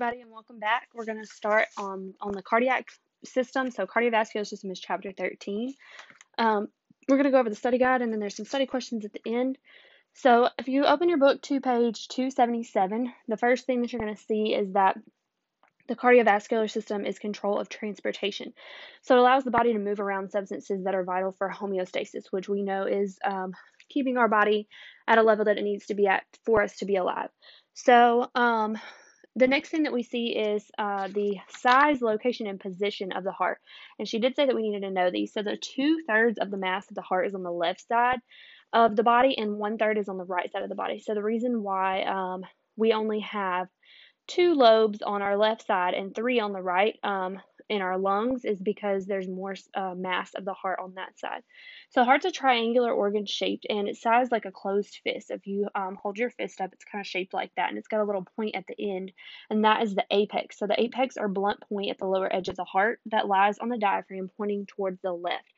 everybody, and welcome back. We're going to start on, on the cardiac system. So, cardiovascular system is chapter 13. Um, we're going to go over the study guide, and then there's some study questions at the end. So, if you open your book to page 277, the first thing that you're going to see is that the cardiovascular system is control of transportation. So, it allows the body to move around substances that are vital for homeostasis, which we know is um, keeping our body at a level that it needs to be at for us to be alive. So, um, the next thing that we see is uh, the size, location, and position of the heart. And she did say that we needed to know these. So the two thirds of the mass of the heart is on the left side of the body, and one third is on the right side of the body. So the reason why um, we only have two lobes on our left side and three on the right um, in our lungs is because there's more uh, mass of the heart on that side. So heart's a triangular organ shaped and it's sized like a closed fist. If you um, hold your fist up, it's kind of shaped like that and it's got a little point at the end and that is the apex. So the apex or blunt point at the lower edge of the heart that lies on the diaphragm pointing towards the left.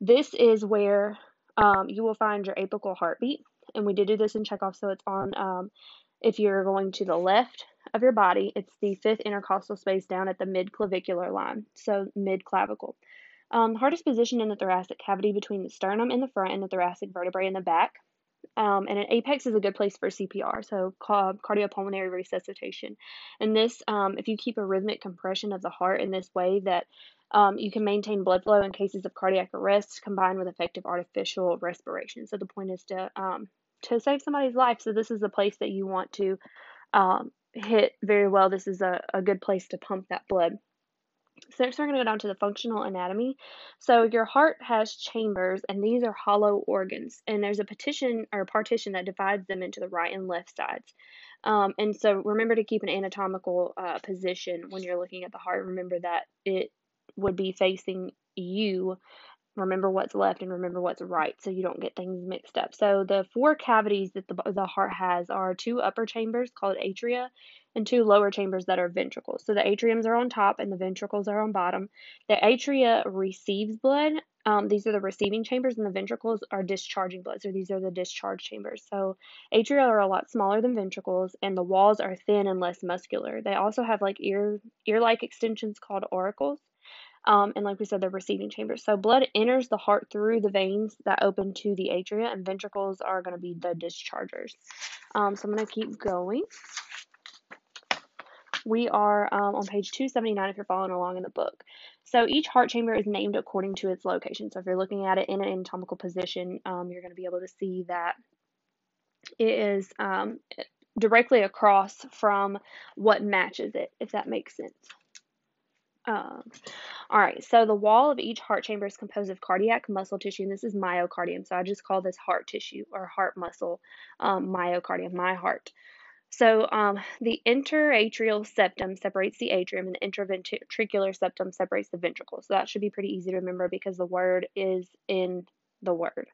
This is where um, you will find your apical heartbeat and we did do this in checkoff so it's on um, if you're going to the left of your body, it's the fifth intercostal space down at the mid clavicular line, so mid clavicle. Um, heart is positioned in the thoracic cavity between the sternum in the front and the thoracic vertebrae in the back. Um, and an apex is a good place for CPR, so cardiopulmonary resuscitation. And this, um, if you keep a rhythmic compression of the heart in this way, that um, you can maintain blood flow in cases of cardiac arrest combined with effective artificial respiration. So the point is to um, to save somebody's life. So this is a place that you want to um, hit very well. This is a, a good place to pump that blood. So next we're going to go down to the functional anatomy. So your heart has chambers and these are hollow organs and there's a petition or partition that divides them into the right and left sides. Um, and so remember to keep an anatomical uh, position when you're looking at the heart. Remember that it would be facing you remember what's left and remember what's right so you don't get things mixed up. So the four cavities that the, the heart has are two upper chambers called atria and two lower chambers that are ventricles. So the atriums are on top and the ventricles are on bottom. The atria receives blood. Um, these are the receiving chambers and the ventricles are discharging blood. So these are the discharge chambers. So atria are a lot smaller than ventricles and the walls are thin and less muscular. They also have like ear ear-like extensions called auricles. Um, and like we said, the receiving chambers. So blood enters the heart through the veins that open to the atria, and ventricles are going to be the dischargers. Um, so I'm going to keep going. We are um, on page 279 if you're following along in the book. So each heart chamber is named according to its location. So if you're looking at it in an anatomical position, um, you're going to be able to see that it is um, directly across from what matches it, if that makes sense. Um, all right, so the wall of each heart chamber is composed of cardiac muscle tissue, and this is myocardium. So I just call this heart tissue or heart muscle um, myocardium, my heart. So um, the interatrial septum separates the atrium, and the interventricular septum separates the ventricle. So that should be pretty easy to remember because the word is in the word.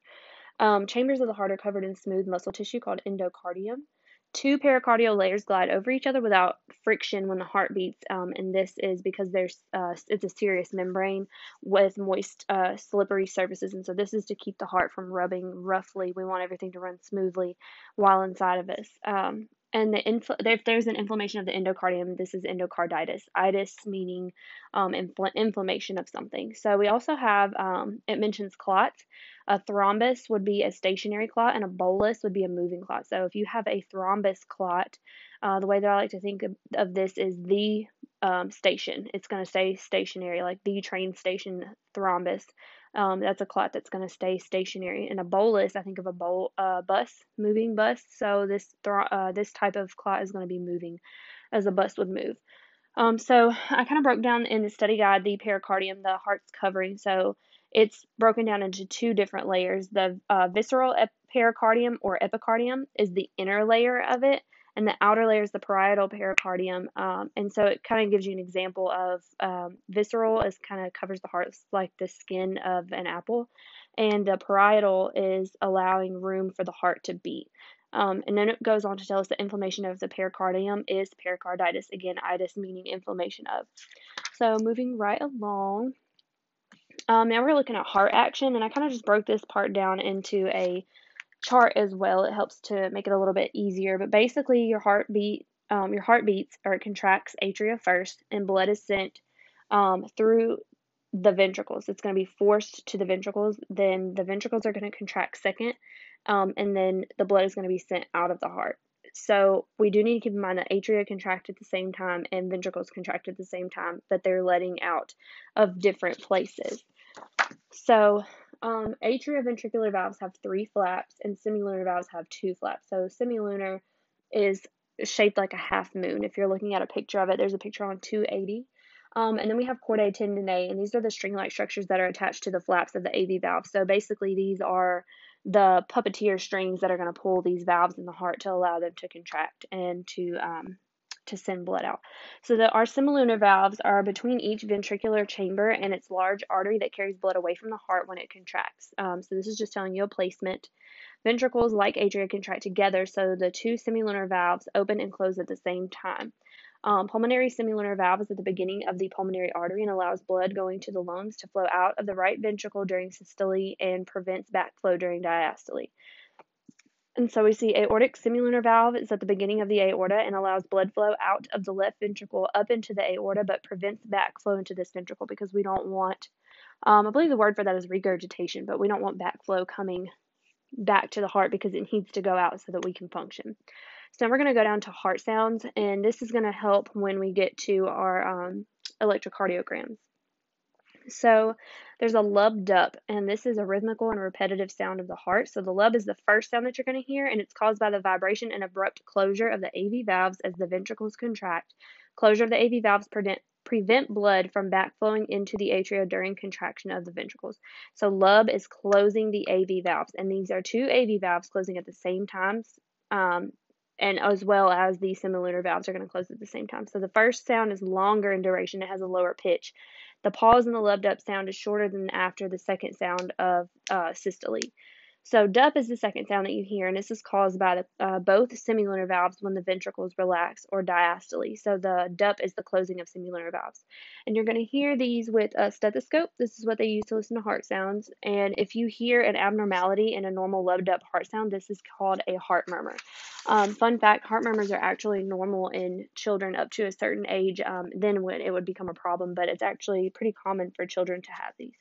Um, chambers of the heart are covered in smooth muscle tissue called endocardium. Two pericardial layers glide over each other without friction when the heart beats, um, and this is because there's uh, it's a serous membrane with moist, uh, slippery surfaces, and so this is to keep the heart from rubbing roughly. We want everything to run smoothly while inside of us. Um, and the infl- if there's an inflammation of the endocardium, this is endocarditis. Itis meaning um, infl- inflammation of something. So we also have um, it mentions clots. A thrombus would be a stationary clot, and a bolus would be a moving clot. So if you have a thrombus clot, uh, the way that I like to think of, of this is the um, station. It's going to stay stationary, like the train station thrombus. Um, that's a clot that's going to stay stationary. And a bolus, I think of a bol- uh, bus, moving bus. So this th- uh, this type of clot is going to be moving as a bus would move. Um, so I kind of broke down in the study guide the pericardium, the heart's covering. So it's broken down into two different layers. The uh, visceral pericardium or epicardium is the inner layer of it, and the outer layer is the parietal pericardium. Um, and so it kind of gives you an example of um, visceral is kind of covers the heart like the skin of an apple, and the parietal is allowing room for the heart to beat. Um, and then it goes on to tell us the inflammation of the pericardium is pericarditis. Again, itis meaning inflammation of. So moving right along. Um, now we're looking at heart action, and I kind of just broke this part down into a chart as well. It helps to make it a little bit easier. But basically, your heartbeat um, your heart beats or it contracts atria first, and blood is sent um, through the ventricles. It's going to be forced to the ventricles. Then the ventricles are going to contract second, um, and then the blood is going to be sent out of the heart. So we do need to keep in mind that atria contract at the same time and ventricles contract at the same time, but they're letting out of different places. So um, atrioventricular valves have three flaps, and semilunar valves have two flaps. So semilunar is shaped like a half moon. If you're looking at a picture of it, there's a picture on 280. Um, and then we have chordae tendineae, and these are the string-like structures that are attached to the flaps of the AV valve. So basically, these are the puppeteer strings that are going to pull these valves in the heart to allow them to contract and to um, to send blood out. So the our semilunar valves are between each ventricular chamber and its large artery that carries blood away from the heart when it contracts. Um, so this is just telling you a placement. Ventricles, like atria, contract together, so the two semilunar valves open and close at the same time. Um, pulmonary semilunar valve is at the beginning of the pulmonary artery and allows blood going to the lungs to flow out of the right ventricle during systole and prevents backflow during diastole. And so we see aortic semilunar valve is at the beginning of the aorta and allows blood flow out of the left ventricle up into the aorta, but prevents backflow into this ventricle because we don't want, um, I believe the word for that is regurgitation, but we don't want backflow coming back to the heart because it needs to go out so that we can function. So now we're going to go down to heart sounds, and this is going to help when we get to our um, electrocardiograms. So there's a lub dup, and this is a rhythmical and repetitive sound of the heart. So the lub is the first sound that you're going to hear, and it's caused by the vibration and abrupt closure of the AV valves as the ventricles contract. Closure of the AV valves prevent, prevent blood from backflowing into the atria during contraction of the ventricles. So lub is closing the AV valves, and these are two AV valves closing at the same time. Um, and as well as the semilunar valves are going to close at the same time. So the first sound is longer in duration, it has a lower pitch. The pause in the lub dup sound is shorter than after the second sound of uh, systole. So dup is the second sound that you hear, and this is caused by the, uh, both semilunar valves when the ventricles relax or diastole. So the dup is the closing of semilunar valves. And you're going to hear these with a stethoscope. This is what they use to listen to heart sounds. And if you hear an abnormality in a normal lub dup heart sound, this is called a heart murmur. Um, fun fact, heart murmurs are actually normal in children up to a certain age. Um, then when it would become a problem, but it's actually pretty common for children to have these.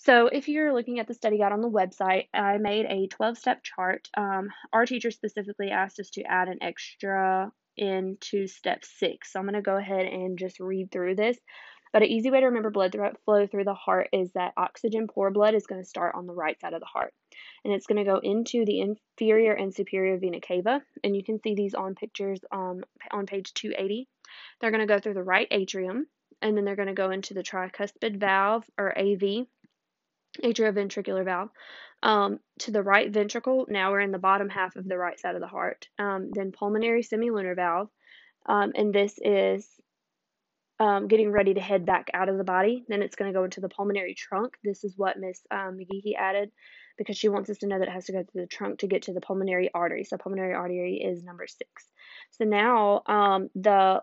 So if you're looking at the study guide on the website, I made a 12-step chart. Um, our teacher specifically asked us to add an extra into step six. So I'm going to go ahead and just read through this. But an easy way to remember blood flow through the heart is that oxygen poor blood is going to start on the right side of the heart. And it's going to go into the inferior and superior vena cava. And you can see these on pictures um, on page 280. They're going to go through the right atrium. And then they're going to go into the tricuspid valve or AV atrioventricular valve. Um, to the right ventricle, now we're in the bottom half of the right side of the heart. Um, then pulmonary semilunar valve, um, and this is um, getting ready to head back out of the body. Then it's going to go into the pulmonary trunk. This is what Miss um, added because she wants us to know that it has to go through the trunk to get to the pulmonary artery. So pulmonary artery is number six. So now um, the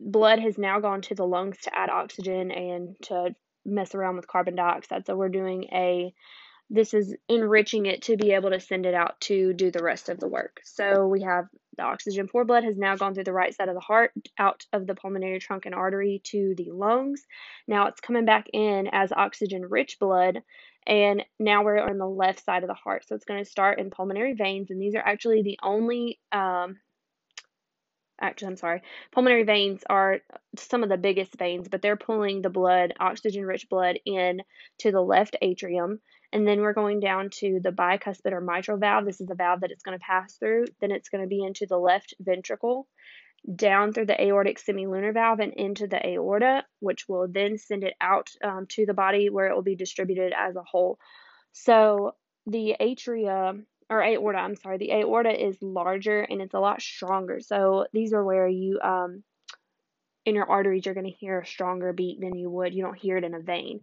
blood has now gone to the lungs to add oxygen and to mess around with carbon dioxide. So we're doing a this is enriching it to be able to send it out to do the rest of the work. So we have the oxygen poor blood has now gone through the right side of the heart, out of the pulmonary trunk and artery to the lungs. Now it's coming back in as oxygen rich blood, and now we're on the left side of the heart. So it's going to start in pulmonary veins, and these are actually the only um, actually, I'm sorry, pulmonary veins are some of the biggest veins, but they're pulling the blood, oxygen rich blood, in to the left atrium. And then we're going down to the bicuspid or mitral valve. This is the valve that it's going to pass through. Then it's going to be into the left ventricle, down through the aortic semilunar valve and into the aorta, which will then send it out um, to the body where it will be distributed as a whole. So the atria or aorta, I'm sorry, the aorta is larger and it's a lot stronger. So these are where you, um, in your arteries, you're going to hear a stronger beat than you would. You don't hear it in a vein.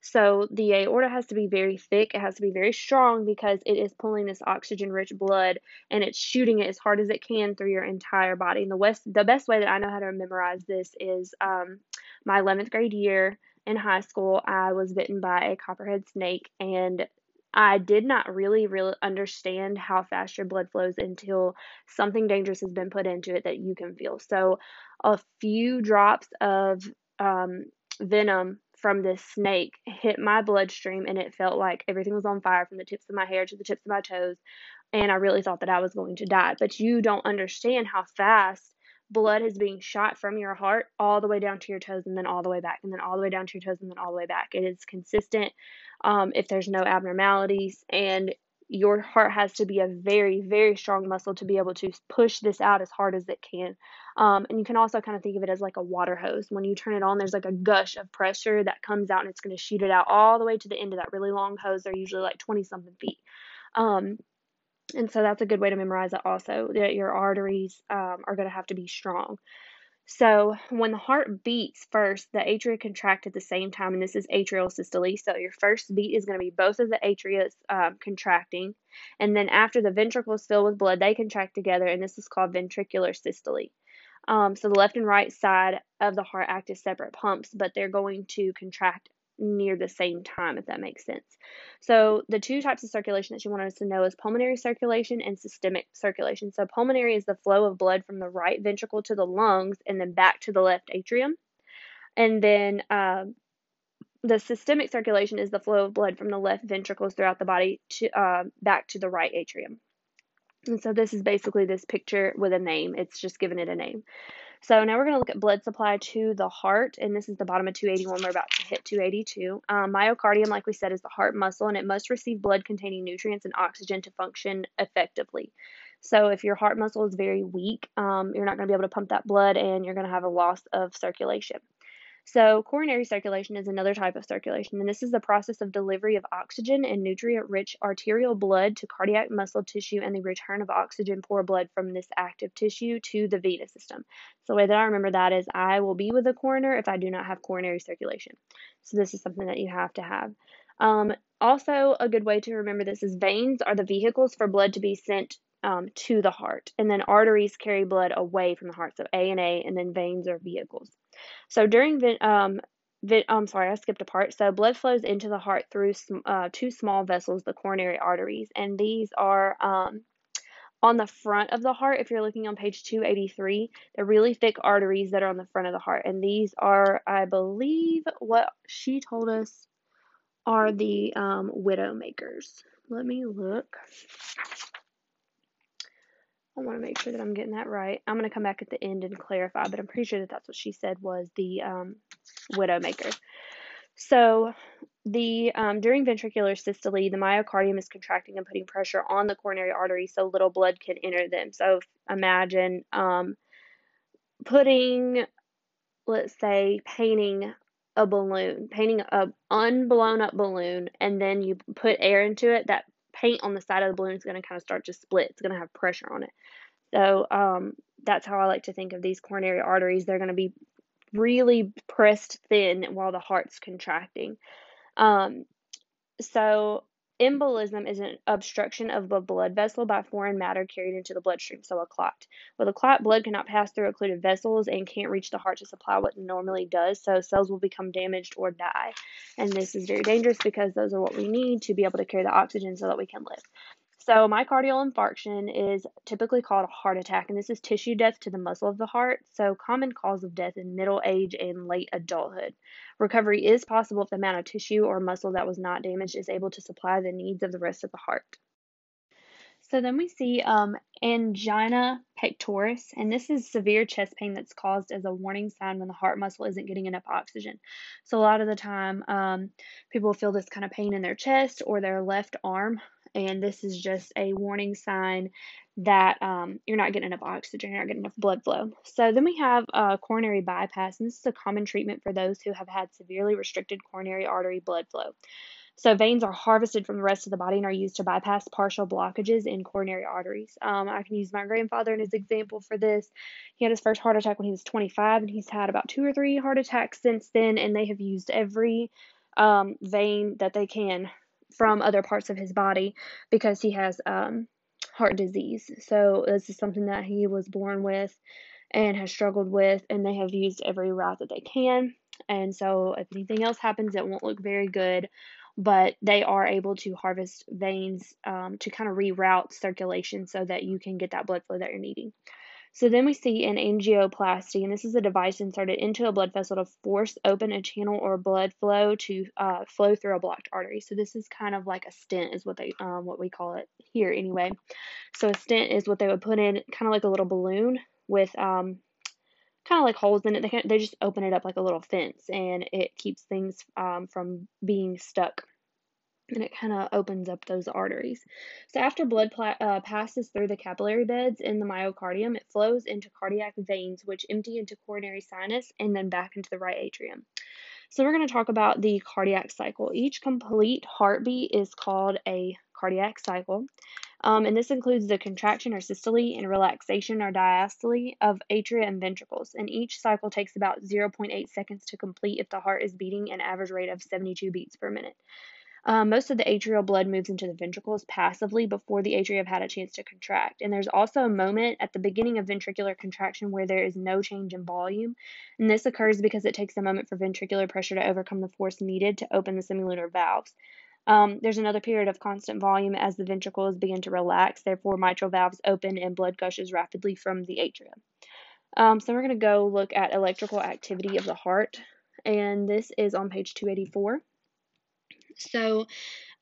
So the aorta has to be very thick. It has to be very strong because it is pulling this oxygen-rich blood and it's shooting it as hard as it can through your entire body. And the west, the best way that I know how to memorize this is um, my 11th grade year in high school. I was bitten by a copperhead snake and I did not really, really understand how fast your blood flows until something dangerous has been put into it that you can feel. So, a few drops of um, venom from this snake hit my bloodstream, and it felt like everything was on fire from the tips of my hair to the tips of my toes. And I really thought that I was going to die. But you don't understand how fast blood is being shot from your heart all the way down to your toes and then all the way back and then all the way down to your toes and then all the way back. It is consistent um, if there's no abnormalities and your heart has to be a very very strong muscle to be able to push this out as hard as it can. Um, and you can also kind of think of it as like a water hose. When you turn it on there's like a gush of pressure that comes out and it's going to shoot it out all the way to the end of that really long hose. They're usually like 20 something feet. Um, and so that's a good way to memorize it also, that your arteries um, are going to have to be strong. So when the heart beats first, the atria contract at the same time, and this is atrial systole. So your first beat is going to be both of the atria um, contracting, and then after the ventricles fill with blood, they contract together, and this is called ventricular systole. Um, so the left and right side of the heart act as separate pumps, but they're going to contract near the same time, if that makes sense. So, the two types of circulation that you want us to know is pulmonary circulation and systemic circulation. So, pulmonary is the flow of blood from the right ventricle to the lungs and then back to the left atrium. And then uh, the systemic circulation is the flow of blood from the left ventricles throughout the body to uh, back to the right atrium. And so this is basically this picture with a name. It's just giving it a name. So now we're going to look at blood supply to the heart, and this is the bottom of 281. We're about to hit 282. Um, myocardium, like we said, is the heart muscle, and it must receive blood containing nutrients and oxygen to function effectively. So if your heart muscle is very weak, um, you're not going to be able to pump that blood, and you're going to have a loss of circulation. So, coronary circulation is another type of circulation, and this is the process of delivery of oxygen and nutrient rich arterial blood to cardiac muscle tissue and the return of oxygen poor blood from this active tissue to the venous system. So, the way that I remember that is I will be with a coroner if I do not have coronary circulation. So, this is something that you have to have. Um, also, a good way to remember this is veins are the vehicles for blood to be sent um, to the heart, and then arteries carry blood away from the heart. So, A and A, and then veins are vehicles. So during the um, I'm sorry, I skipped a part. So blood flows into the heart through uh, two small vessels, the coronary arteries, and these are um, on the front of the heart. If you're looking on page 283, they're really thick arteries that are on the front of the heart, and these are, I believe, what she told us are the um, widow makers. Let me look. I want to make sure that I'm getting that right. I'm going to come back at the end and clarify, but I'm pretty sure that that's what she said was the um, widowmaker. So, the um, during ventricular systole, the myocardium is contracting and putting pressure on the coronary artery, so little blood can enter them. So, imagine um, putting, let's say, painting a balloon, painting a unblown up balloon, and then you put air into it. That paint on the side of the balloon is going to kind of start to split. It's going to have pressure on it. So um, that's how I like to think of these coronary arteries. They're going to be really pressed thin while the heart's contracting. Um, so embolism is an obstruction of the blood vessel by foreign matter carried into the bloodstream, so a clot. With a clot, blood cannot pass through occluded vessels and can't reach the heart to supply what it normally does, so cells will become damaged or die. And this is very dangerous because those are what we need to be able to carry the oxygen so that we can live. So, myocardial infarction is typically called a heart attack, and this is tissue death to the muscle of the heart. So, common cause of death in middle age and late adulthood. Recovery is possible if the amount of tissue or muscle that was not damaged is able to supply the needs of the rest of the heart. So then we see um, angina pectoris, and this is severe chest pain that's caused as a warning sign when the heart muscle isn't getting enough oxygen. So a lot of the time, um, people feel this kind of pain in their chest or their left arm and this is just a warning sign that um, you're not getting enough oxygen, you're not getting enough blood flow. So then we have uh, coronary bypass, and this is a common treatment for those who have had severely restricted coronary artery blood flow. So veins are harvested from the rest of the body and are used to bypass partial blockages in coronary arteries. Um, I can use my grandfather as an example for this. He had his first heart attack when he was 25, and he's had about two or three heart attacks since then, and they have used every um, vein that they can from other parts of his body because he has um, heart disease. So this is something that he was born with and has struggled with, and they have used every route that they can. And so if anything else happens, it won't look very good but they are able to harvest veins um, to kind of reroute circulation so that you can get that blood flow that you're needing. So then we see an angioplasty, and this is a device inserted into a blood vessel to force open a channel or blood flow to uh, flow through a blocked artery. So this is kind of like a stent, is what they um, what we call it here anyway. So a stent is what they would put in, kind of like a little balloon with um, kind of like holes in it. They can, they just open it up like a little fence, and it keeps things um, from being stuck and it kind of opens up those arteries. So after blood uh, passes through the capillary beds in the myocardium, it flows into cardiac veins, which empty into coronary sinus and then back into the right atrium. So we're going to talk about the cardiac cycle. Each complete heartbeat is called a cardiac cycle. Um, and this includes the contraction or systole and relaxation or diastole of atria and ventricles. And each cycle takes about 0.8 seconds to complete if the heart is beating an average rate of 72 beats per minute. Um, most of the atrial blood moves into the ventricles passively before the atria have had a chance to contract. And there's also a moment at the beginning of ventricular contraction where there is no change in volume. And this occurs because it takes a moment for ventricular pressure to overcome the force needed to open the semilunar valves. Um, there's another period of constant volume as the ventricles begin to relax, therefore, mitral valves open and blood gushes rapidly from the atria. Um, so, we're going to go look at electrical activity of the heart, and this is on page 284. So,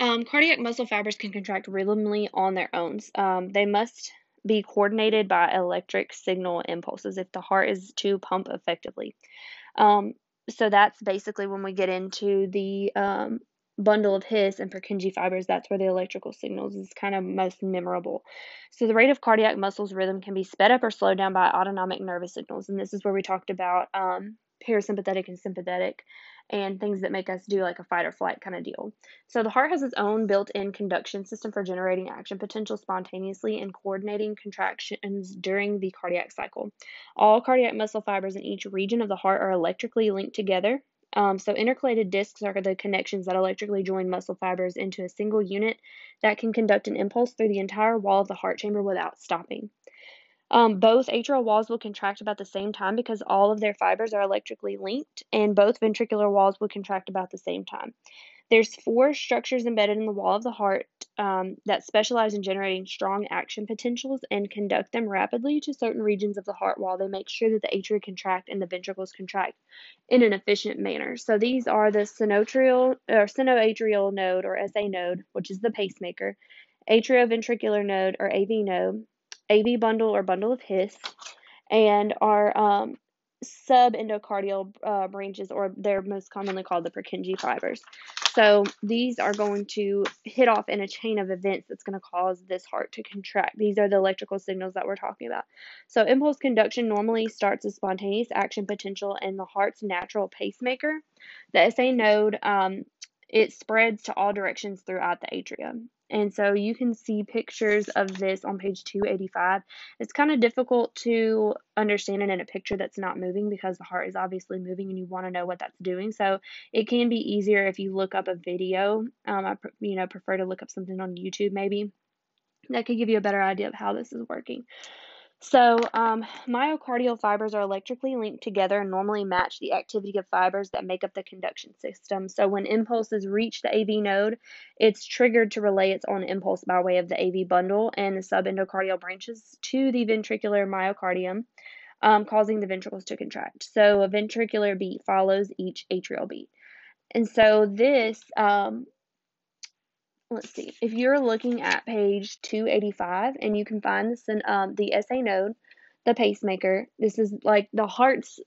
um, cardiac muscle fibers can contract rhythmically on their own. Um, they must be coordinated by electric signal impulses if the heart is to pump effectively. Um, so that's basically when we get into the um, bundle of His and Purkinje fibers, that's where the electrical signals is kind of most memorable. So the rate of cardiac muscles rhythm can be sped up or slowed down by autonomic nervous signals, and this is where we talked about um, parasympathetic and sympathetic and things that make us do like a fight or flight kind of deal. So the heart has its own built-in conduction system for generating action potential spontaneously and coordinating contractions during the cardiac cycle. All cardiac muscle fibers in each region of the heart are electrically linked together. Um, so intercalated discs are the connections that electrically join muscle fibers into a single unit that can conduct an impulse through the entire wall of the heart chamber without stopping. Um, both atrial walls will contract about the same time because all of their fibers are electrically linked, and both ventricular walls will contract about the same time. There's four structures embedded in the wall of the heart um, that specialize in generating strong action potentials and conduct them rapidly to certain regions of the heart while they make sure that the atria contract and the ventricles contract in an efficient manner. So these are the sinoatrial or sinoatrial node or SA node, which is the pacemaker, atrioventricular node or AV node, AV bundle or bundle of His, and our um, subendocardial uh, branches, or they're most commonly called the Purkinje fibers. So these are going to hit off in a chain of events that's going to cause this heart to contract. These are the electrical signals that we're talking about. So impulse conduction normally starts as spontaneous action potential in the heart's natural pacemaker. The SA node, um, it spreads to all directions throughout the atrium. And so you can see pictures of this on page 285. It's kind of difficult to understand it in a picture that's not moving because the heart is obviously moving and you want to know what that's doing. So it can be easier if you look up a video. Um, I you know prefer to look up something on YouTube maybe that could give you a better idea of how this is working. So, um, myocardial fibers are electrically linked together and normally match the activity of fibers that make up the conduction system. So, when impulses reach the AV node, it's triggered to relay its own impulse by way of the AV bundle and the subendocardial branches to the ventricular myocardium, um, causing the ventricles to contract. So, a ventricular beat follows each atrial beat. And so, this um, let's see, if you're looking at page 285 and you can find this in um, the SA node, the pacemaker, this is like the heart's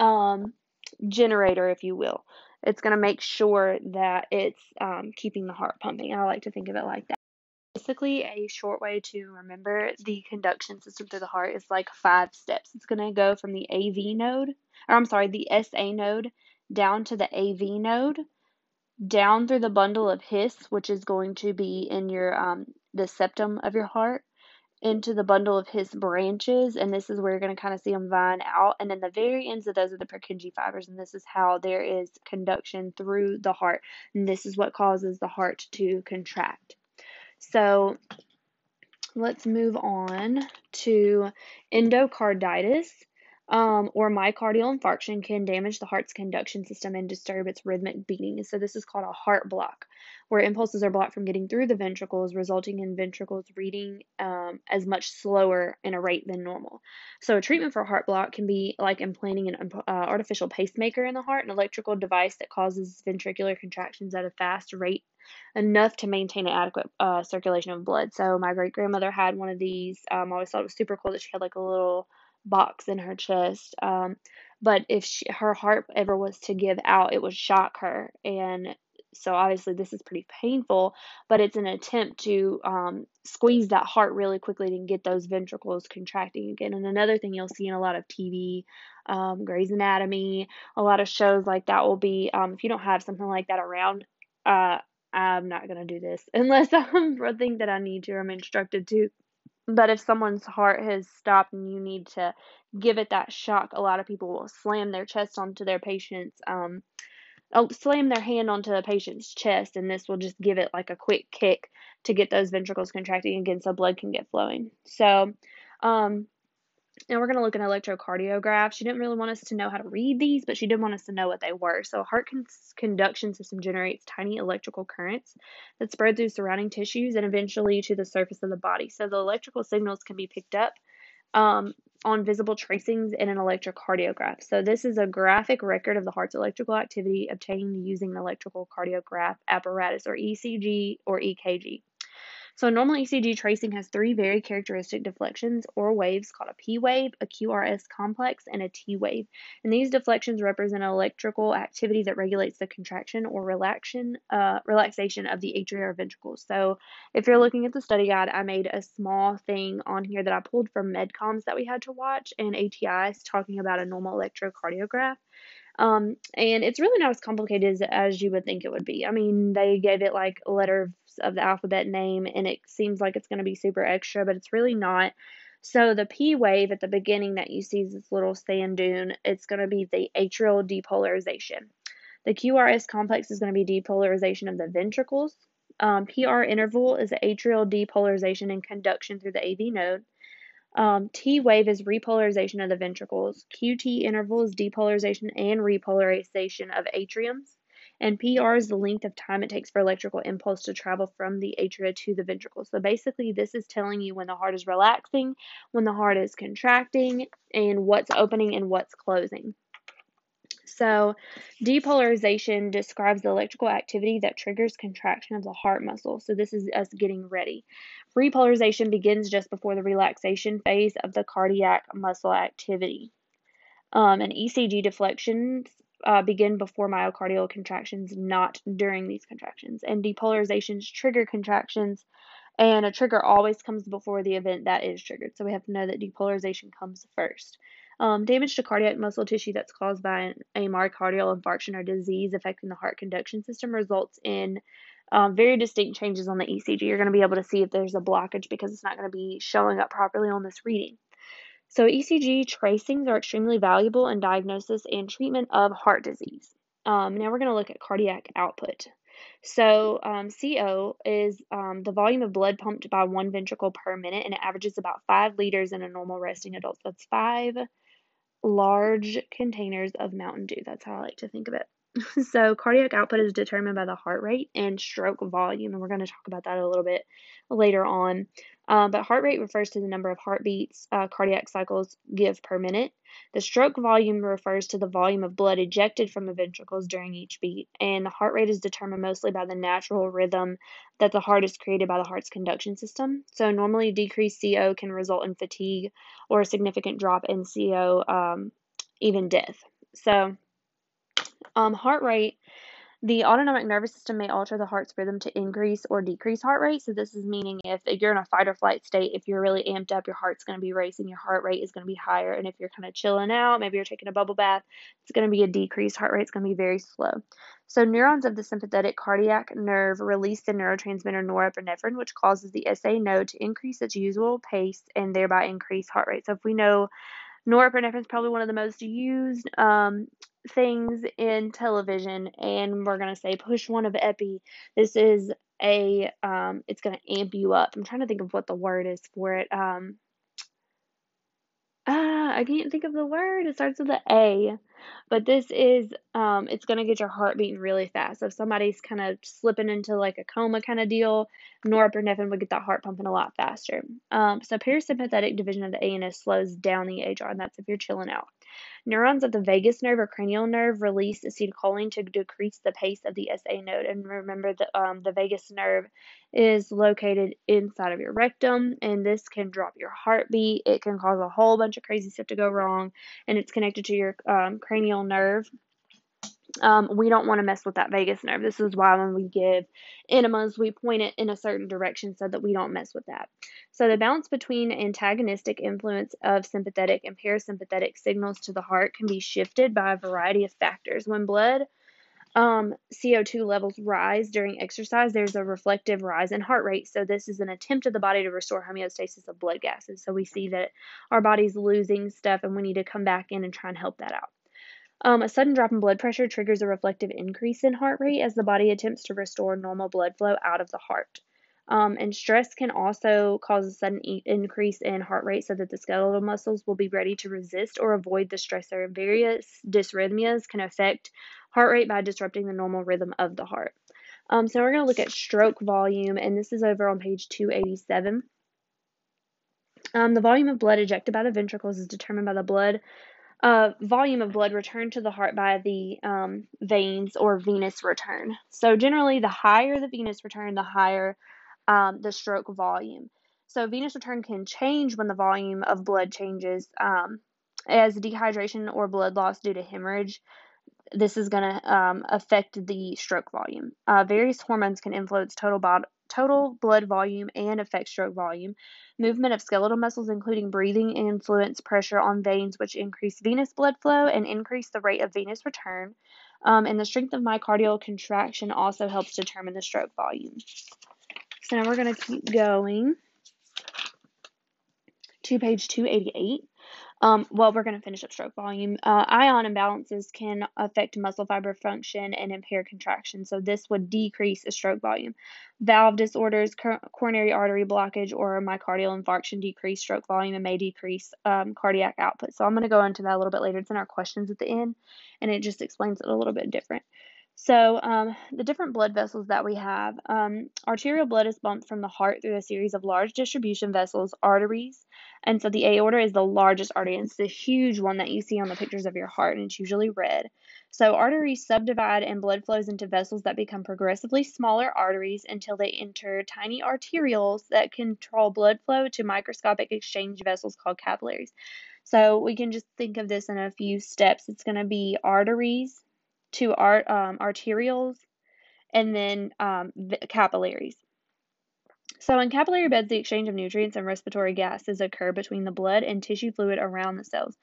um, generator, if you will. It's going to make sure that it's um, keeping the heart pumping. I like to think of it like that. Basically, a short way to remember the conduction system through the heart is like five steps. It's going to go from the AV node, or I'm sorry, the SA node down to the AV node down through the bundle of His, which is going to be in your um, the septum of your heart, into the bundle of His branches, and this is where you're going to kind of see them vine out. And then the very ends of those are the Purkinje fibers, and this is how there is conduction through the heart, and this is what causes the heart to contract. So let's move on to endocarditis. Um, or myocardial infarction can damage the heart's conduction system and disturb its rhythmic beating. So, this is called a heart block, where impulses are blocked from getting through the ventricles, resulting in ventricles reading um, as much slower in a rate than normal. So, a treatment for heart block can be like implanting an uh, artificial pacemaker in the heart, an electrical device that causes ventricular contractions at a fast rate enough to maintain an adequate uh, circulation of blood. So, my great grandmother had one of these. Um, I always thought it was super cool that she had like a little box in her chest. Um, but if she, her heart ever was to give out, it would shock her. And so obviously this is pretty painful, but it's an attempt to um, squeeze that heart really quickly and get those ventricles contracting again. And another thing you'll see in a lot of TV, um, Grey's Anatomy, a lot of shows like that will be um, if you don't have something like that around. Uh, I'm not gonna do this unless I'm think that I need to. Or I'm instructed to. But if someone's heart has stopped and you need to give it that shock, a lot of people will slam their chest onto their patient's, um, uh, slam their hand onto the patient's chest, and this will just give it like a quick kick to get those ventricles contracting again so blood can get flowing. So, um, and we're going to look at electrocardiographs. She didn't really want us to know how to read these, but she did want us to know what they were. So, a heart con- conduction system generates tiny electrical currents that spread through surrounding tissues and eventually to the surface of the body. So, the electrical signals can be picked up um, on visible tracings in an electrocardiograph. So, this is a graphic record of the heart's electrical activity obtained using an electrical cardiograph apparatus or ECG or EKG. So a normal ECG tracing has three very characteristic deflections or waves called a P wave, a QRS complex, and a T wave. And these deflections represent electrical activity that regulates the contraction or relaxation, uh, relaxation of the atria or ventricles. So if you're looking at the study guide, I made a small thing on here that I pulled from medcoms that we had to watch and ATIs talking about a normal electrocardiograph. Um, and it's really not as complicated as, as you would think it would be. I mean, they gave it like letters of the alphabet name, and it seems like it's going to be super extra, but it's really not. So the P wave at the beginning that you see is this little sand dune. It's going to be the atrial depolarization. The QRS complex is going to be depolarization of the ventricles. Um, PR interval is the atrial depolarization and conduction through the AV node. Um, T wave is repolarization of the ventricles. QT interval is depolarization and repolarization of atriums. And PR is the length of time it takes for electrical impulse to travel from the atria to the ventricles. So basically, this is telling you when the heart is relaxing, when the heart is contracting, and what's opening and what's closing. So, depolarization describes the electrical activity that triggers contraction of the heart muscle. So, this is us getting ready. Repolarization begins just before the relaxation phase of the cardiac muscle activity. Um, and ECG deflections uh, begin before myocardial contractions, not during these contractions. And depolarizations trigger contractions, and a trigger always comes before the event that is triggered. So we have to know that depolarization comes first. Um, damage to cardiac muscle tissue that's caused by a myocardial infarction or disease affecting the heart conduction system results in um, very distinct changes on the ECG. You're going to be able to see if there's a blockage because it's not going to be showing up properly on this reading. So, ECG tracings are extremely valuable in diagnosis and treatment of heart disease. Um, now, we're going to look at cardiac output. So, um, CO is um, the volume of blood pumped by one ventricle per minute, and it averages about five liters in a normal resting adult. That's five large containers of Mountain Dew. That's how I like to think of it. so, cardiac output is determined by the heart rate and stroke volume, and we're going to talk about that a little bit later on. Um, but heart rate refers to the number of heartbeats uh, cardiac cycles give per minute. The stroke volume refers to the volume of blood ejected from the ventricles during each beat. And the heart rate is determined mostly by the natural rhythm that the heart is created by the heart's conduction system. So, normally, decreased CO can result in fatigue or a significant drop in CO, um, even death. So, um, heart rate the autonomic nervous system may alter the heart's rhythm to increase or decrease heart rate. So, this is meaning if you're in a fight or flight state, if you're really amped up, your heart's going to be racing, your heart rate is going to be higher. And if you're kind of chilling out, maybe you're taking a bubble bath, it's going to be a decreased heart rate, it's going to be very slow. So, neurons of the sympathetic cardiac nerve release the neurotransmitter norepinephrine, which causes the SA node to increase its usual pace and thereby increase heart rate. So, if we know norepinephrine is probably one of the most used um, things in television and we're going to say push one of epi this is a um it's going to amp you up i'm trying to think of what the word is for it um Ah, I can't think of the word. It starts with an A. But this is, um, it's going to get your heart beating really fast. So if somebody's kind of slipping into like a coma kind of deal, norepinephrine would get that heart pumping a lot faster. Um, so parasympathetic division of the ANS slows down the HR, and that's if you're chilling out. Neurons of the vagus nerve or cranial nerve release acetylcholine to decrease the pace of the SA node. And remember that um, the vagus nerve is located inside of your rectum, and this can drop your heartbeat. It can cause a whole bunch of crazy stuff to go wrong, and it's connected to your um, cranial nerve. Um, we don't want to mess with that vagus nerve. This is why when we give enemas, we point it in a certain direction so that we don't mess with that. So the balance between antagonistic influence of sympathetic and parasympathetic signals to the heart can be shifted by a variety of factors. When blood um, CO2 levels rise during exercise, there's a reflective rise in heart rate. So, this is an attempt of the body to restore homeostasis of blood gases. So, we see that our body's losing stuff and we need to come back in and try and help that out. Um, a sudden drop in blood pressure triggers a reflective increase in heart rate as the body attempts to restore normal blood flow out of the heart. Um, and stress can also cause a sudden e- increase in heart rate so that the skeletal muscles will be ready to resist or avoid the stressor. Various dysrhythmias can affect heart rate by disrupting the normal rhythm of the heart. Um, so we're going to look at stroke volume, and this is over on page 287. Um, the volume of blood ejected by the ventricles is determined by the blood uh, volume of blood returned to the heart by the um, veins or venous return. So, generally, the higher the venous return, the higher um, the stroke volume. So, venous return can change when the volume of blood changes um, as dehydration or blood loss due to hemorrhage. This is going to um, affect the stroke volume. Uh, various hormones can influence total bod- total blood volume and affect stroke volume. Movement of skeletal muscles, including breathing, influence pressure on veins, which increase venous blood flow and increase the rate of venous return. Um, and the strength of myocardial contraction also helps determine the stroke volume. So now we're going to keep going to page 288. Um, well, we're going to finish up stroke volume. Uh, ion imbalances can affect muscle fiber function and impair contraction, so this would decrease the stroke volume. Valve disorders, cor- coronary artery blockage, or myocardial infarction decrease stroke volume and may decrease um, cardiac output. So I'm going to go into that a little bit later. It's in our questions at the end, and it just explains it a little bit different. So, um, the different blood vessels that we have um, arterial blood is pumped from the heart through a series of large distribution vessels, arteries. And so, the aorta is the largest artery, it's the huge one that you see on the pictures of your heart, and it's usually red. So, arteries subdivide and blood flows into vessels that become progressively smaller arteries until they enter tiny arterioles that control blood flow to microscopic exchange vessels called capillaries. So, we can just think of this in a few steps. It's going to be arteries to art, um, arterioles, and then um, capillaries. So, in capillary beds, the exchange of nutrients and respiratory gases occur between the blood and tissue fluid around the cells.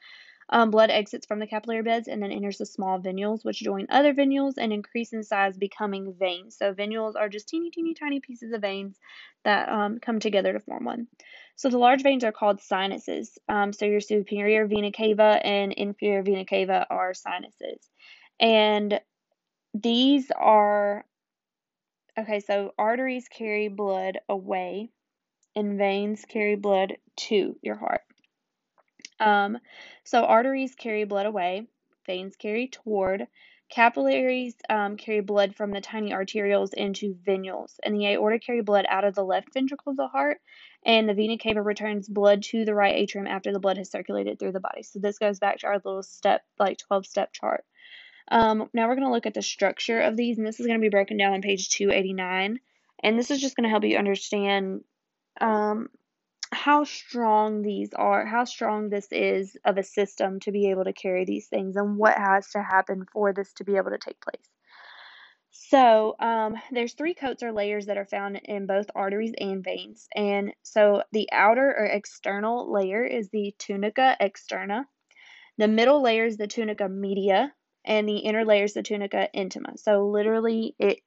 Um, blood exits from the capillary beds and then enters the small venules, which join other venules and increase in size, becoming veins. So, venules are just teeny, teeny, tiny pieces of veins that um, come together to form one. So, the large veins are called sinuses. Um, so, your superior vena cava and inferior vena cava are sinuses. And these are okay, so arteries carry blood away and veins carry blood to your heart. Um, so arteries carry blood away, veins carry toward, capillaries um, carry blood from the tiny arterioles into venules, and the aorta carry blood out of the left ventricle of the heart, and the vena cava returns blood to the right atrium after the blood has circulated through the body. So this goes back to our little step, like 12 step chart. Um, now we're going to look at the structure of these, and this is going to be broken down on page 289. And this is just going to help you understand um, how strong these are, how strong this is of a system to be able to carry these things, and what has to happen for this to be able to take place. So um, there's three coats or layers that are found in both arteries and veins. And so the outer or external layer is the tunica externa. The middle layer is the tunica media, and the inner layer is the tunica intima. So literally it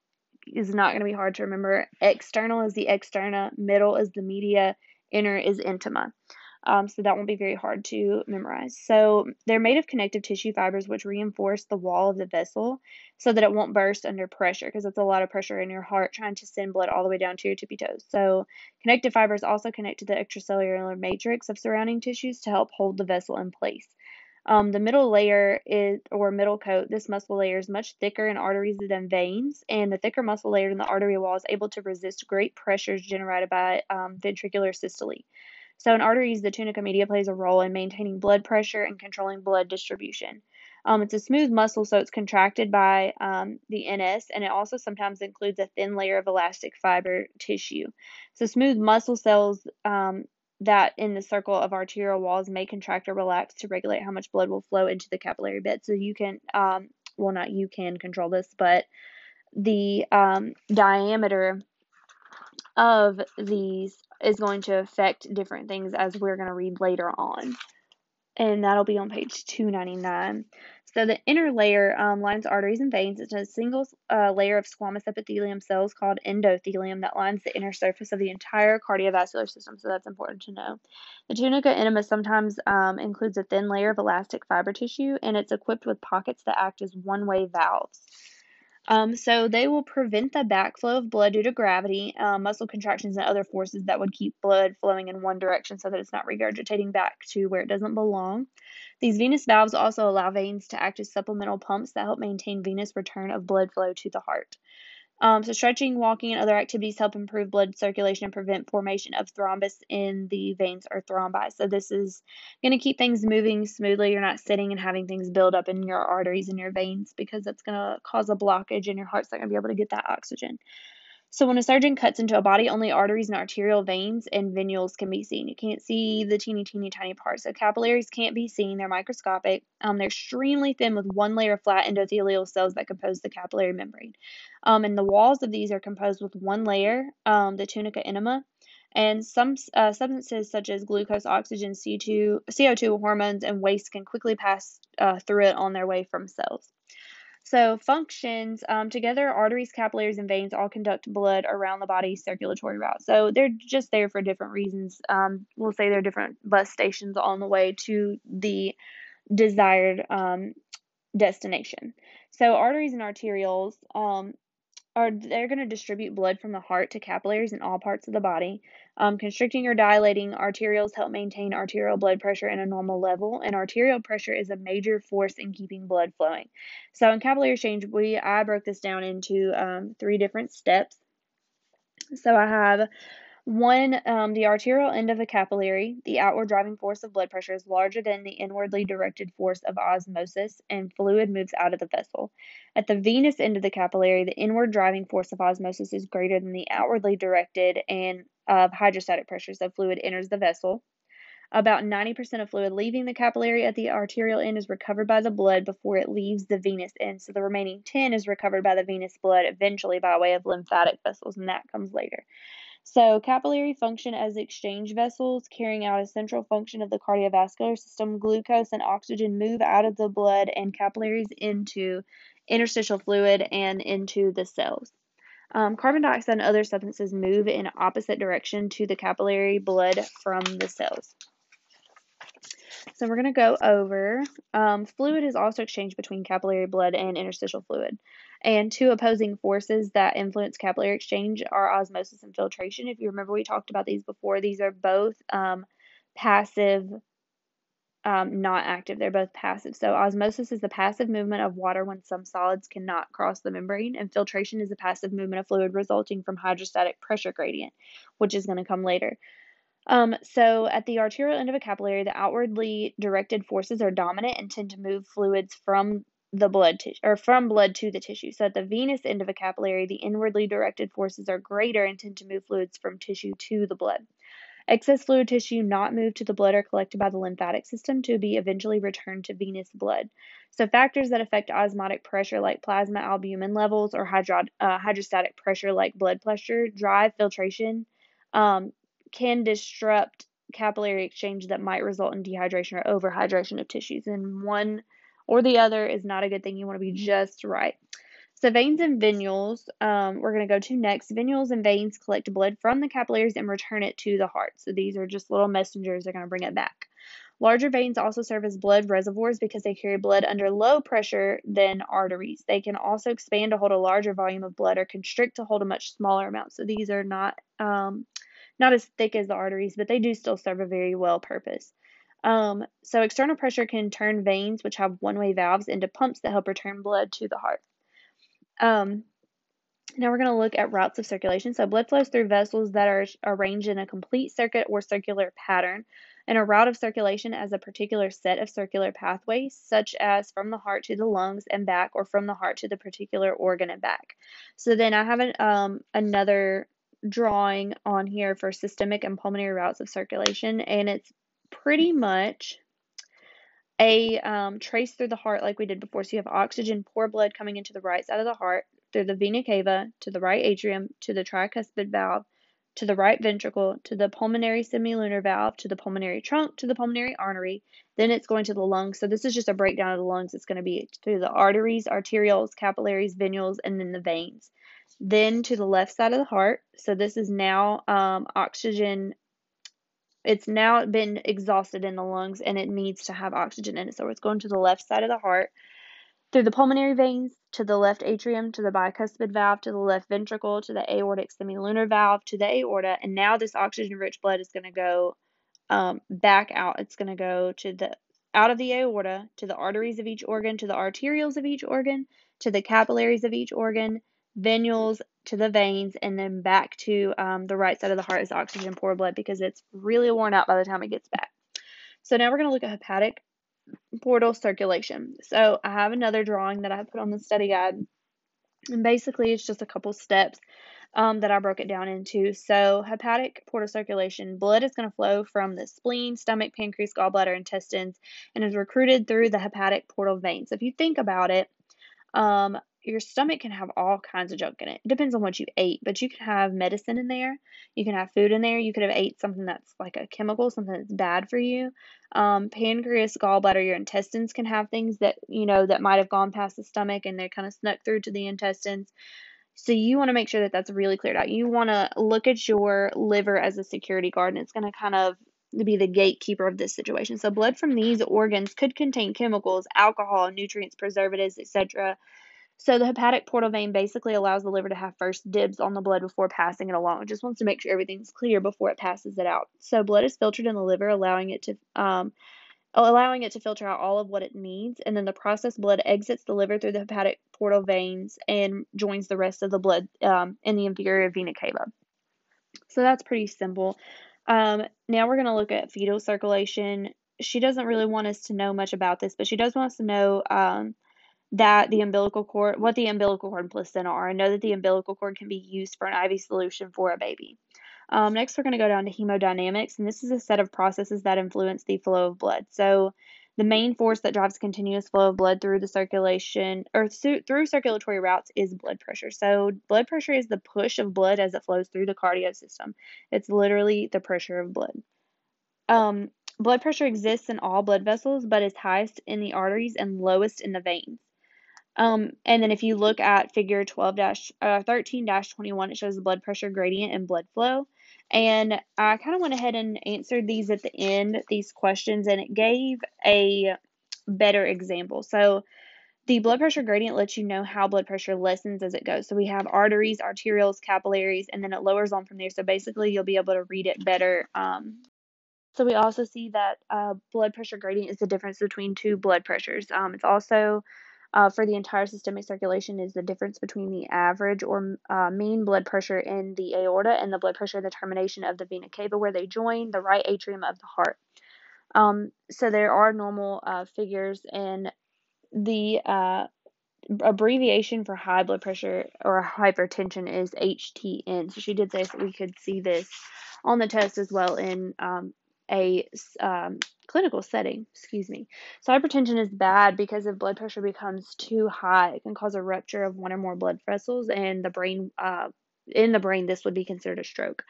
is not going to be hard to remember. External is the externa, middle is the media, inner is intima. um, so that won't be very hard to memorize. So they're made of connective tissue fibers which reinforce the wall of the vessel so that it won't burst under pressure because it's a lot of pressure in your heart trying to send blood all the way down to your tippy toes. So connective fibers also connect to the extracellular matrix of surrounding tissues to help hold the vessel in place. Um, the middle layer is, or middle coat, this muscle layer is much thicker in arteries than veins, and the thicker muscle layer in the artery wall is able to resist great pressures generated by um, ventricular systole. So in arteries, the tunica media plays a role in maintaining blood pressure and controlling blood distribution. Um, it's a smooth muscle, so it's contracted by um, the NS, and it also sometimes includes a thin layer of elastic fiber tissue. So smooth muscle cells um, that in the circle of arterial walls may contract or relax to regulate how much blood will flow into the capillary bed. So you can, um, well, not you can control this, but the um, diameter of these is going to affect different things as we're going to read later on. And that'll be on page 299. So the inner layer um, lines arteries and veins. It's a single uh, layer of squamous epithelium cells called endothelium that lines the inner surface of the entire cardiovascular system. So that's important to know. The tunica intima sometimes um, includes a thin layer of elastic fiber tissue, and it's equipped with pockets that act as one-way valves. Um, so they will prevent the backflow of blood due to gravity, uh, muscle contractions, and other forces that would keep blood flowing in one direction so that it's not regurgitating back to where it doesn't belong. These venous valves also allow veins to act as supplemental pumps that help maintain venous return of blood flow to the heart. Um, so stretching, walking, and other activities help improve blood circulation and prevent formation of thrombus in the veins or thrombi. So this is going to keep things moving smoothly. You're not sitting and having things build up in your arteries and your veins because that's going to cause a blockage and your heart's not going to be able to get that oxygen. So when a surgeon cuts into a body, only arteries and arterial veins and venules can be seen. You can't see the teeny, teeny, tiny parts. So capillaries can't be seen. They're microscopic. Um, they're extremely thin with one layer of flat endothelial cells that compose the capillary membrane. Um, and the walls of these are composed with one layer, um, the tunica intima, and some uh, substances such as glucose, oxygen, C2, CO2, hormones, and waste can quickly pass uh, through it on their way from cells. So, functions um, together, arteries, capillaries, and veins all conduct blood around the body's circulatory route. So, they're just there for different reasons. Um, we'll say they're different bus stations on the way to the desired um, destination. So, arteries and arterioles um, are they're going to distribute blood from the heart to capillaries in all parts of the body. Um, constricting or dilating arterioles help maintain arterial blood pressure in a normal level, and arterial pressure is a major force in keeping blood flowing. So in capillary exchange, we I broke this down into um, three different steps. So I have one, um, the arterial end of a capillary, the outward driving force of blood pressure is larger than the inwardly directed force of osmosis, and fluid moves out of the vessel. At the venous end of the capillary, the inward driving force of osmosis is greater than the outwardly directed and of hydrostatic pressure, so fluid enters the vessel. About 90% of fluid leaving the capillary at the arterial end is recovered by the blood before it leaves the venous end. So the remaining 10 is recovered by the venous blood eventually by way of lymphatic vessels, and that comes later. So, capillary function as exchange vessels, carrying out a central function of the cardiovascular system. Glucose and oxygen move out of the blood and capillaries into interstitial fluid and into the cells. Um, carbon dioxide and other substances move in opposite direction to the capillary blood from the cells. So we're going to go over um, fluid is also exchanged between capillary blood and interstitial fluid. And two opposing forces that influence capillary exchange are osmosis and filtration. If you remember, we talked about these before. These are both um, passive, um, not active. They're both passive. So, osmosis is the passive movement of water when some solids cannot cross the membrane, and filtration is the passive movement of fluid resulting from hydrostatic pressure gradient, which is going to come later. Um, so at the arterial end of a capillary, the outwardly directed forces are dominant and tend to move fluids from the blood or from blood to the tissue. So at the venous end of a capillary, the inwardly directed forces are greater and tend to move fluids from tissue to the blood. Excess fluid tissue not moved to the blood are collected by the lymphatic system to be eventually returned to venous blood. So factors that affect osmotic pressure like plasma albumin levels or hydro, uh, hydrostatic pressure like blood pressure drive filtration um, can disrupt capillary exchange that might result in dehydration or overhydration of tissues. And one or the other is not a good thing. You want to be just right. So veins and venules, um, we're going to go to next. Venules and veins collect blood from the capillaries and return it to the heart. So these are just little messengers. They're going to bring it back. Larger veins also serve as blood reservoirs because they carry blood under low pressure than arteries. They can also expand to hold a larger volume of blood or constrict to hold a much smaller amount. So these are not um, not as thick as the arteries, but they do still serve a very well purpose. Um, so external pressure can turn veins, which have one-way valves, into pumps that help return blood to the heart. Um, now we're going to look at routes of circulation. So blood flows through vessels that are arranged in a complete circuit or circular pattern. And a route of circulation as a particular set of circular pathways, such as from the heart to the lungs and back, or from the heart to the particular organ and back. So then I have an, um, another drawing on here for systemic and pulmonary routes of circulation, and it's pretty much a um, trace through the heart like we did before. So you have oxygen, poor blood coming into the right side of the heart, through the vena cava, to the right atrium, to the tricuspid valve, to the right ventricle, to the pulmonary semilunar valve, to the pulmonary trunk, to the pulmonary artery. Then it's going to the lungs. So this is just a breakdown of the lungs. It's going to be through the arteries, arterioles, capillaries, venules, and then the veins. Then to the left side of the heart. So this is now um, oxygen it's now been exhausted in the lungs and it needs to have oxygen in it. So it's going to the left side of the heart through the pulmonary veins to the left atrium to the bicuspid valve to the left ventricle to the aortic semilunar valve to the aorta. And now this oxygen rich blood is going to go um, back out. It's going to go to the out of the aorta to the arteries of each organ, to the arterioles of each organ, to the capillaries of each organ, venules to the veins, and then back to um, the right side of the heart is oxygen poor blood because it's really worn out by the time it gets back. So now we're going to look at hepatic portal circulation. So I have another drawing that I put on the study guide. And basically, it's just a couple steps um, that I broke it down into. So, hepatic portal circulation blood is going to flow from the spleen, stomach, pancreas, gallbladder, intestines, and is recruited through the hepatic portal veins. So, if you think about it, um, your stomach can have all kinds of junk in it. It depends on what you ate, but you can have medicine in there. You can have food in there. You could have ate something that's like a chemical, something that's bad for you. Um, pancreas, gallbladder, your intestines can have things that you know that might have gone past the stomach and they kind of snuck through to the intestines. So you want to make sure that that's really cleared out. You want to look at your liver as a security guard, and it's going to kind of be the gatekeeper of this situation. So blood from these organs could contain chemicals, alcohol, nutrients, preservatives, etc so the hepatic portal vein basically allows the liver to have first dibs on the blood before passing it along. It just wants to make sure everything's clear before it passes it out. So blood is filtered in the liver, allowing it to um, allowing it to filter out all of what it needs, and then the processed blood exits the liver through the hepatic portal veins and joins the rest of the blood um, in the inferior vena cava. So that's pretty simple. Um, now we're going to look at fetal circulation. She doesn't really want us to know much about this, but she does want us to know um, that the umbilical cord, what the umbilical cord and placenta are, and know that the umbilical cord can be used for an IV solution for a baby. Um, next, we're going to go down to hemodynamics, and this is a set of processes that influence the flow of blood. So, the main force that drives continuous flow of blood through the circulation or through circulatory routes is blood pressure. So, blood pressure is the push of blood as it flows through the cardio system. It's literally the pressure of blood. Um, blood pressure exists in all blood vessels, but is highest in the arteries and lowest in the veins. Um, and then if you look at figure 12 uh, 13 21, it shows the blood pressure gradient and blood flow. And I kind of went ahead and answered these at the end, these questions, and it gave a better example. So the blood pressure gradient lets you know how blood pressure lessens as it goes. So we have arteries, arterioles, capillaries, and then it lowers on from there. So basically, you'll be able to read it better. Um, so we also see that uh, blood pressure gradient is the difference between two blood pressures. Um, it's also uh, for the entire systemic circulation is the difference between the average or uh, mean blood pressure in the aorta and the blood pressure in the termination of the vena cava where they join the right atrium of the heart. Um, so there are normal uh, figures and the uh, abbreviation for high blood pressure or hypertension is HTN. So she did say that we could see this on the test as well in um, a um, clinical setting. Excuse me. So hypertension is bad because if blood pressure becomes too high, it can cause a rupture of one or more blood vessels, and the brain uh, in the brain, this would be considered a stroke.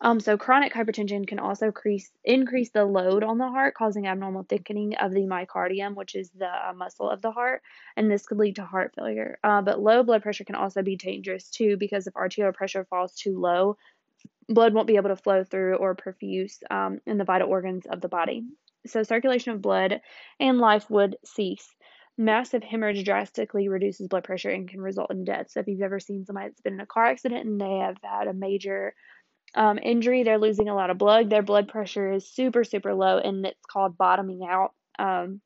Um, so chronic hypertension can also increase increase the load on the heart, causing abnormal thickening of the myocardium, which is the uh, muscle of the heart, and this could lead to heart failure. Uh, but low blood pressure can also be dangerous too, because if arterial pressure falls too low, blood won't be able to flow through or perfuse um, in the vital organs of the body. So circulation of blood and life would cease. Massive hemorrhage drastically reduces blood pressure and can result in death. So if you've ever seen somebody that's been in a car accident and they have had a major um, injury, they're losing a lot of blood. Their blood pressure is super, super low, and it's called bottoming out. Um,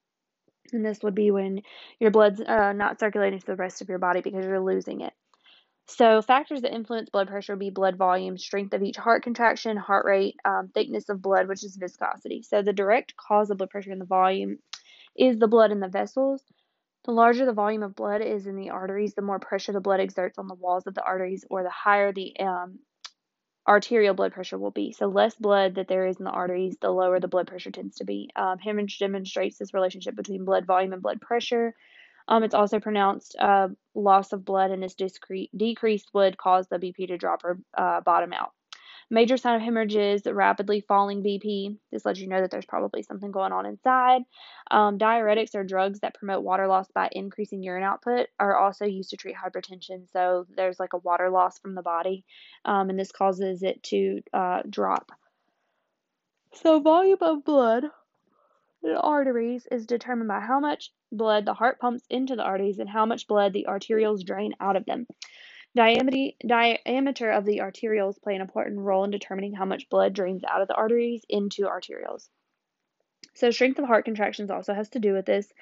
and this would be when your blood's uh, not circulating to the rest of your body because you're losing it. So, factors that influence blood pressure would be blood volume, strength of each heart contraction, heart rate, um, thickness of blood, which is viscosity. So, the direct cause of blood pressure and the volume is the blood in the vessels. The larger the volume of blood is in the arteries, the more pressure the blood exerts on the walls of the arteries, or the higher the um, arterial blood pressure will be. So, less blood that there is in the arteries, the lower the blood pressure tends to be. Um, demonstrates this relationship between blood volume and blood pressure. Um, it's also pronounced uh, loss of blood, and this discre- decreased would cause the BP to drop or uh, bottom out. Major sign of hemorrhage is rapidly falling BP. This lets you know that there's probably something going on inside. Um, diuretics are drugs that promote water loss by increasing urine output are also used to treat hypertension. So there's like a water loss from the body, um, and this causes it to uh, drop. So volume of blood in arteries is determined by how much blood the heart pumps into the arteries and how much blood the arterioles drain out of them. Diameter of the arterioles play an important role in determining how much blood drains out of the arteries into arterioles. So, strength of heart contractions also has to do with this.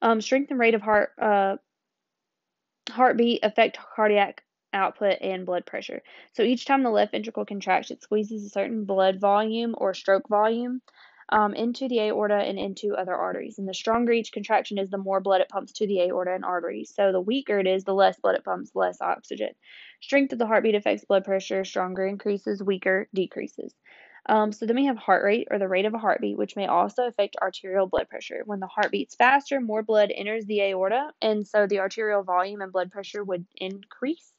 Um, strength and rate of heart uh, heartbeat affect cardiac output and blood pressure. So, each time the left ventricle contracts, it squeezes a certain blood volume or stroke volume um, into the aorta and into other arteries. And the stronger each contraction is, the more blood it pumps to the aorta and arteries. So the weaker it is, the less blood it pumps, less oxygen. Strength of the heartbeat affects blood pressure. Stronger increases, weaker decreases. Um, so then we have heart rate or the rate of a heartbeat, which may also affect arterial blood pressure. When the heart beats faster, more blood enters the aorta, and so the arterial volume and blood pressure would increase.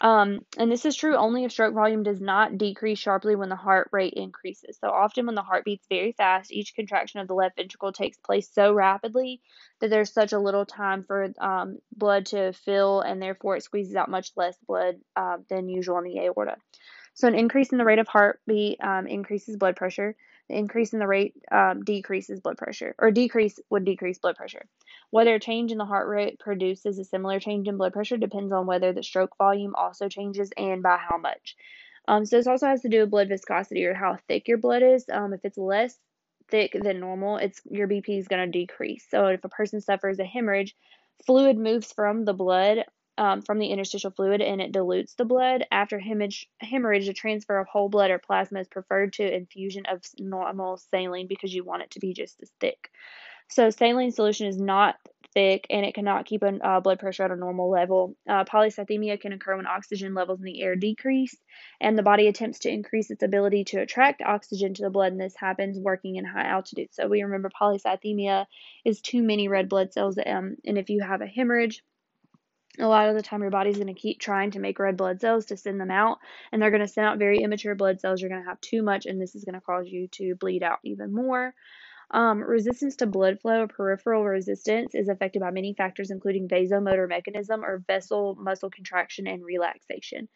Um, and this is true only if stroke volume does not decrease sharply when the heart rate increases. So often when the heart beats very fast, each contraction of the left ventricle takes place so rapidly that there's such a little time for um, blood to fill, and therefore it squeezes out much less blood uh, than usual in the aorta. So an increase in the rate of heartbeat um, increases blood pressure. The increase in the rate um, decreases blood pressure, or decrease would decrease blood pressure. Whether a change in the heart rate produces a similar change in blood pressure depends on whether the stroke volume also changes and by how much. Um, so this also has to do with blood viscosity or how thick your blood is. Um, if it's less thick than normal, it's your BP is going to decrease. So if a person suffers a hemorrhage, fluid moves from the blood um, from the interstitial fluid and it dilutes the blood. After hemorrhage, hemorrhage, a transfer of whole blood or plasma is preferred to infusion of normal saline because you want it to be just as thick. So saline solution is not thick and it cannot keep a uh, blood pressure at a normal level. Uh, polycythemia can occur when oxygen levels in the air decrease and the body attempts to increase its ability to attract oxygen to the blood, and this happens working in high altitude. So we remember polycythemia is too many red blood cells, um, and if you have a hemorrhage, a lot of the time your body's going to keep trying to make red blood cells to send them out and they're going to send out very immature blood cells. You're going to have too much and this is going to cause you to bleed out even more. Um, resistance to blood flow or peripheral resistance is affected by many factors including vasomotor mechanism or vessel muscle contraction and relaxation.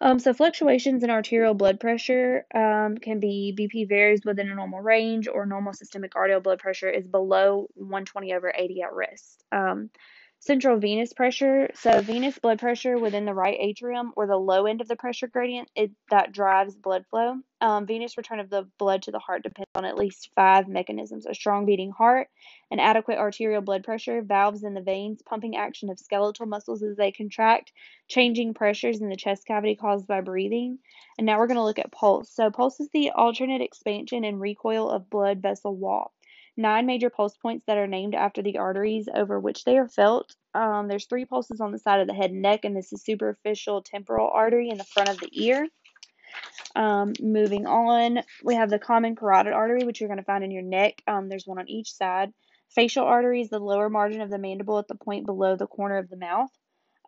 Um, so fluctuations in arterial blood pressure um, can be BP varies within a normal range or normal systemic arterial blood pressure is below 120 over 80 at rest. Um, Central venous pressure. So, venous blood pressure within the right atrium or the low end of the pressure gradient it, that drives blood flow. Um, venous return of the blood to the heart depends on at least five mechanisms a strong beating heart, an adequate arterial blood pressure, valves in the veins, pumping action of skeletal muscles as they contract, changing pressures in the chest cavity caused by breathing. And now we're going to look at pulse. So, pulse is the alternate expansion and recoil of blood vessel wall nine major pulse points that are named after the arteries over which they are felt. Um, there's three pulses on the side of the head and neck, and this is superficial temporal artery in the front of the ear. Um, moving on, we have the common carotid artery, which you're going to find in your neck. Um, there's one on each side. Facial artery is the lower margin of the mandible at the point below the corner of the mouth.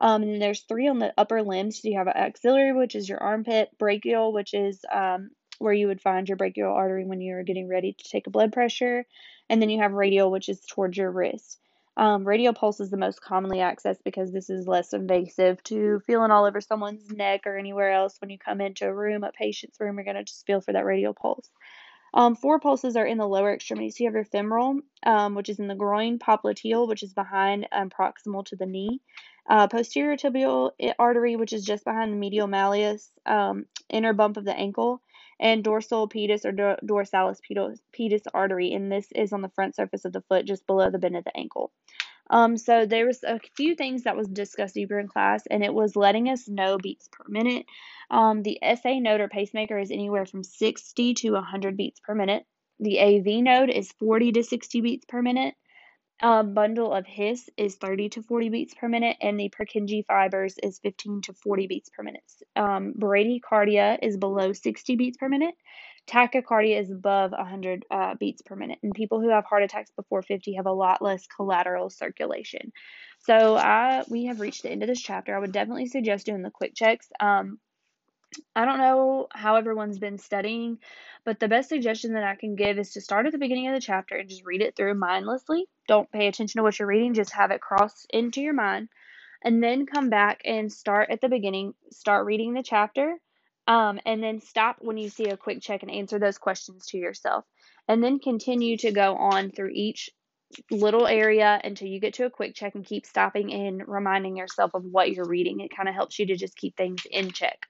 Um, and there's three on the upper limbs. So you have an axillary, which is your armpit, brachial, which is um, where you would find your brachial artery when you're getting ready to take a blood pressure. And then you have radial, which is towards your wrist. Um, radial pulse is the most commonly accessed because this is less invasive to feeling all over someone's neck or anywhere else when you come into a room, a patient's room, you're going to just feel for that radial pulse. Um, four pulses are in the lower extremities. So you have your femoral, um, which is in the groin, popliteal, which is behind um, proximal to the knee, uh, posterior tibial artery, which is just behind the medial malleus, um, inner bump of the ankle, and dorsal pedis or dorsalis pedis artery, and this is on the front surface of the foot, just below the bend of the ankle. Um, so there was a few things that was discussed deeper in class, and it was letting us know beats per minute. Um, the SA node or pacemaker is anywhere from 60 to 100 beats per minute. The AV node is 40 to 60 beats per minute. A bundle of His is 30 to 40 beats per minute, and the Purkinje fibers is 15 to 40 beats per minute. Um, bradycardia is below 60 beats per minute. Tachycardia is above 100 uh, beats per minute, and people who have heart attacks before 50 have a lot less collateral circulation. So I we have reached the end of this chapter. I would definitely suggest doing the quick checks. Um, I don't know how everyone's been studying, but the best suggestion that I can give is to start at the beginning of the chapter and just read it through mindlessly. Don't pay attention to what you're reading, just have it cross into your mind. And then come back and start at the beginning, start reading the chapter, um, and then stop when you see a quick check and answer those questions to yourself. And then continue to go on through each little area until you get to a quick check and keep stopping and reminding yourself of what you're reading. It kind of helps you to just keep things in check.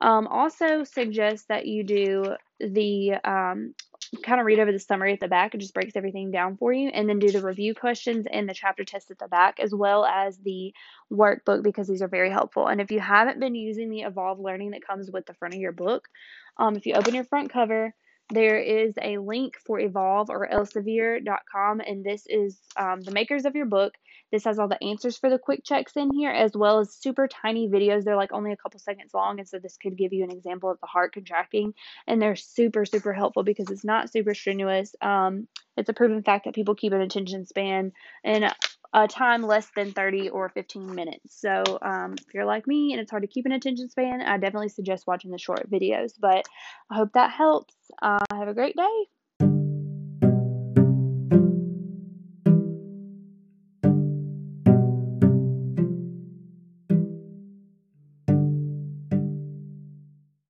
Um, also suggest that you do the um, kind of read over the summary at the back. It just breaks everything down for you, and then do the review questions and the chapter test at the back, as well as the workbook because these are very helpful. And if you haven't been using the Evolve Learning that comes with the front of your book, um, if you open your front cover, there is a link for Evolve or Elsevier.com, and this is um, the makers of your book. This has all the answers for the quick checks in here, as well as super tiny videos. They're like only a couple seconds long, and so this could give you an example of the heart contracting. And they're super, super helpful because it's not super strenuous. Um, it's a proven fact that people keep an attention span in a time less than 30 or 15 minutes. So um, if you're like me and it's hard to keep an attention span, I definitely suggest watching the short videos. But I hope that helps. Uh, have a great day.